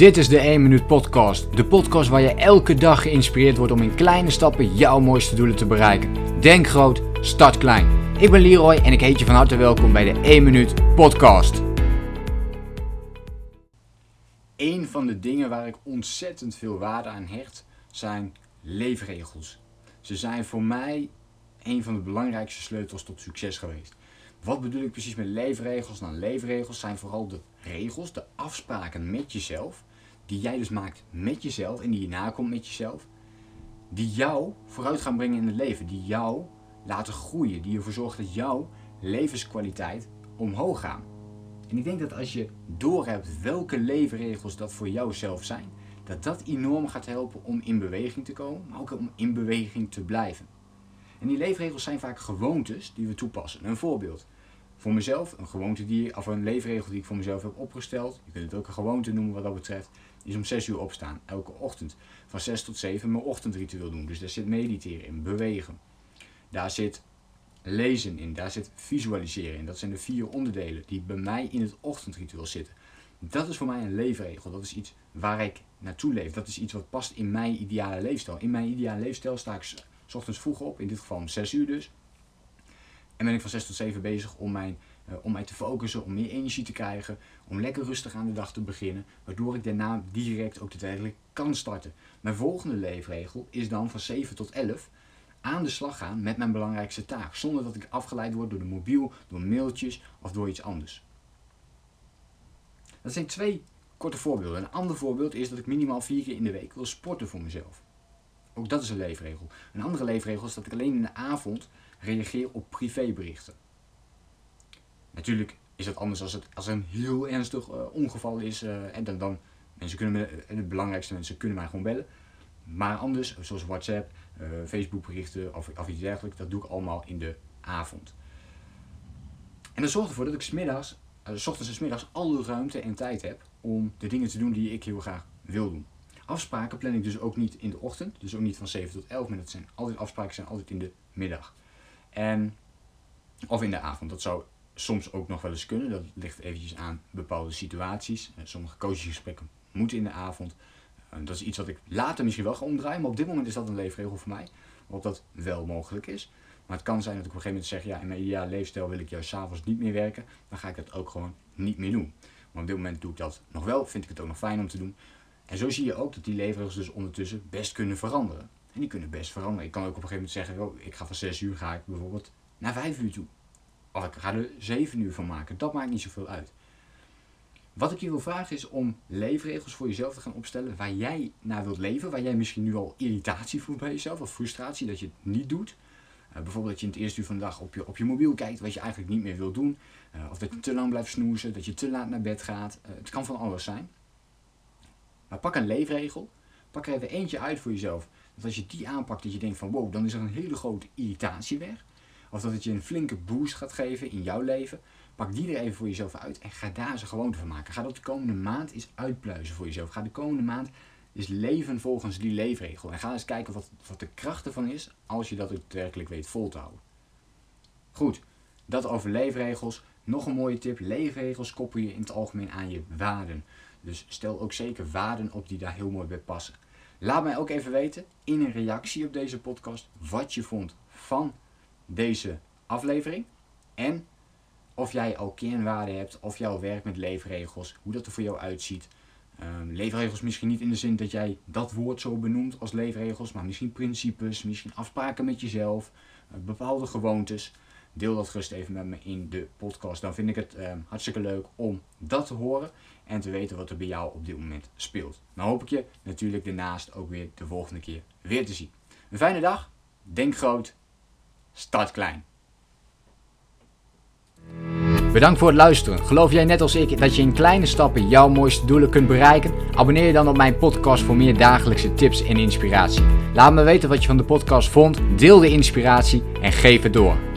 Dit is de 1 Minuut Podcast. De podcast waar je elke dag geïnspireerd wordt om in kleine stappen jouw mooiste doelen te bereiken. Denk groot, start klein. Ik ben Leroy en ik heet je van harte welkom bij de 1 Minuut Podcast. Een van de dingen waar ik ontzettend veel waarde aan hecht zijn leefregels. Ze zijn voor mij een van de belangrijkste sleutels tot succes geweest. Wat bedoel ik precies met leefregels? Nou, leefregels zijn vooral de regels, de afspraken met jezelf, die jij dus maakt met jezelf en die je nakomt met jezelf, die jou vooruit gaan brengen in het leven, die jou laten groeien, die ervoor zorgen dat jouw levenskwaliteit omhoog gaat. En ik denk dat als je doorhebt welke leefregels dat voor jouzelf zijn, dat dat enorm gaat helpen om in beweging te komen, maar ook om in beweging te blijven. En die leefregels zijn vaak gewoontes die we toepassen. Een voorbeeld. Voor mezelf, een gewoonte die, of een leefregel die ik voor mezelf heb opgesteld, je kunt het ook een gewoonte noemen wat dat betreft, is om 6 uur opstaan. Elke ochtend. Van 6 tot 7 mijn ochtendritueel doen. Dus daar zit mediteren in, bewegen. Daar zit lezen in, daar zit visualiseren in. Dat zijn de vier onderdelen die bij mij in het ochtendritueel zitten. Dat is voor mij een leefregel. Dat is iets waar ik naartoe leef. Dat is iets wat past in mijn ideale leefstijl. In mijn ideale leefstijl sta ik s ochtends vroeg op, in dit geval om 6 uur dus. En ben ik van 6 tot 7 bezig om, mijn, uh, om mij te focussen, om meer energie te krijgen, om lekker rustig aan de dag te beginnen, waardoor ik daarna direct ook daadwerkelijk kan starten. Mijn volgende leefregel is dan van 7 tot 11 aan de slag gaan met mijn belangrijkste taak, zonder dat ik afgeleid word door de mobiel, door mailtjes of door iets anders. Dat zijn twee korte voorbeelden. Een ander voorbeeld is dat ik minimaal vier keer in de week wil sporten voor mezelf. Ook dat is een leefregel. Een andere leefregel is dat ik alleen in de avond reageer op privéberichten. Natuurlijk is het anders als het als een heel ernstig uh, ongeval is. Uh, en dan, mensen kunnen me, en het belangrijkste mensen kunnen mij gewoon bellen. Maar anders, zoals WhatsApp, uh, Facebook berichten of, of iets dergelijks, dat doe ik allemaal in de avond. En dat zorgt ervoor dat ik smiddags, s ochtends en smiddags alle ruimte en tijd heb om de dingen te doen die ik heel graag wil doen. Afspraken plan ik dus ook niet in de ochtend, dus ook niet van 7 tot 11, maar dat zijn altijd afspraken zijn altijd in de middag. En, of in de avond, dat zou soms ook nog wel eens kunnen. Dat ligt eventjes aan bepaalde situaties. Eh, sommige coachinggesprekken moeten in de avond. Eh, dat is iets wat ik later misschien wel ga omdraaien, maar op dit moment is dat een leefregel voor mij. Waarop dat wel mogelijk is. Maar het kan zijn dat ik op een gegeven moment zeg, ja, in mijn leefstijl wil ik juist s'avonds niet meer werken. Dan ga ik dat ook gewoon niet meer doen. Maar op dit moment doe ik dat nog wel, vind ik het ook nog fijn om te doen. En zo zie je ook dat die leefregels dus ondertussen best kunnen veranderen. En die kunnen best veranderen. Ik kan ook op een gegeven moment zeggen, oh, ik ga van 6 uur ga ik bijvoorbeeld naar 5 uur toe. Of ik ga er 7 uur van maken. Dat maakt niet zoveel uit. Wat ik je wil vragen is om leefregels voor jezelf te gaan opstellen waar jij naar wilt leven. Waar jij misschien nu al irritatie voelt bij jezelf of frustratie dat je het niet doet. Uh, bijvoorbeeld dat je in het eerste uur van de dag op je, op je mobiel kijkt wat je eigenlijk niet meer wil doen. Uh, of dat je te lang blijft snoezen, dat je te laat naar bed gaat. Uh, het kan van alles zijn. Maar pak een leefregel. Pak er even eentje uit voor jezelf. Dat als je die aanpakt, dat je denkt van wow, dan is er een hele grote irritatie weg. Of dat het je een flinke boost gaat geven in jouw leven. Pak die er even voor jezelf uit en ga daar eens een gewoonte van maken. Ga dat de komende maand eens uitpluizen voor jezelf. Ga de komende maand eens leven volgens die leefregel. En ga eens kijken wat, wat de kracht ervan is als je dat ook werkelijk weet vol te houden. Goed, dat over leefregels. Nog een mooie tip. Leefregels koppel je in het algemeen aan je waarden. Dus stel ook zeker waarden op die daar heel mooi bij passen. Laat mij ook even weten in een reactie op deze podcast wat je vond van deze aflevering. En of jij al kernwaarden hebt, of jouw werk met leefregels, hoe dat er voor jou uitziet. Um, leefregels misschien niet in de zin dat jij dat woord zo benoemt als leefregels, maar misschien principes, misschien afspraken met jezelf, uh, bepaalde gewoontes. Deel dat gerust even met me in de podcast. Dan vind ik het um, hartstikke leuk om dat te horen en te weten wat er bij jou op dit moment speelt. Dan hoop ik je natuurlijk daarnaast ook weer de volgende keer weer te zien. Een fijne dag, denk groot, start klein. Bedankt voor het luisteren. Geloof jij net als ik dat je in kleine stappen jouw mooiste doelen kunt bereiken? Abonneer je dan op mijn podcast voor meer dagelijkse tips en inspiratie. Laat me weten wat je van de podcast vond, deel de inspiratie en geef het door.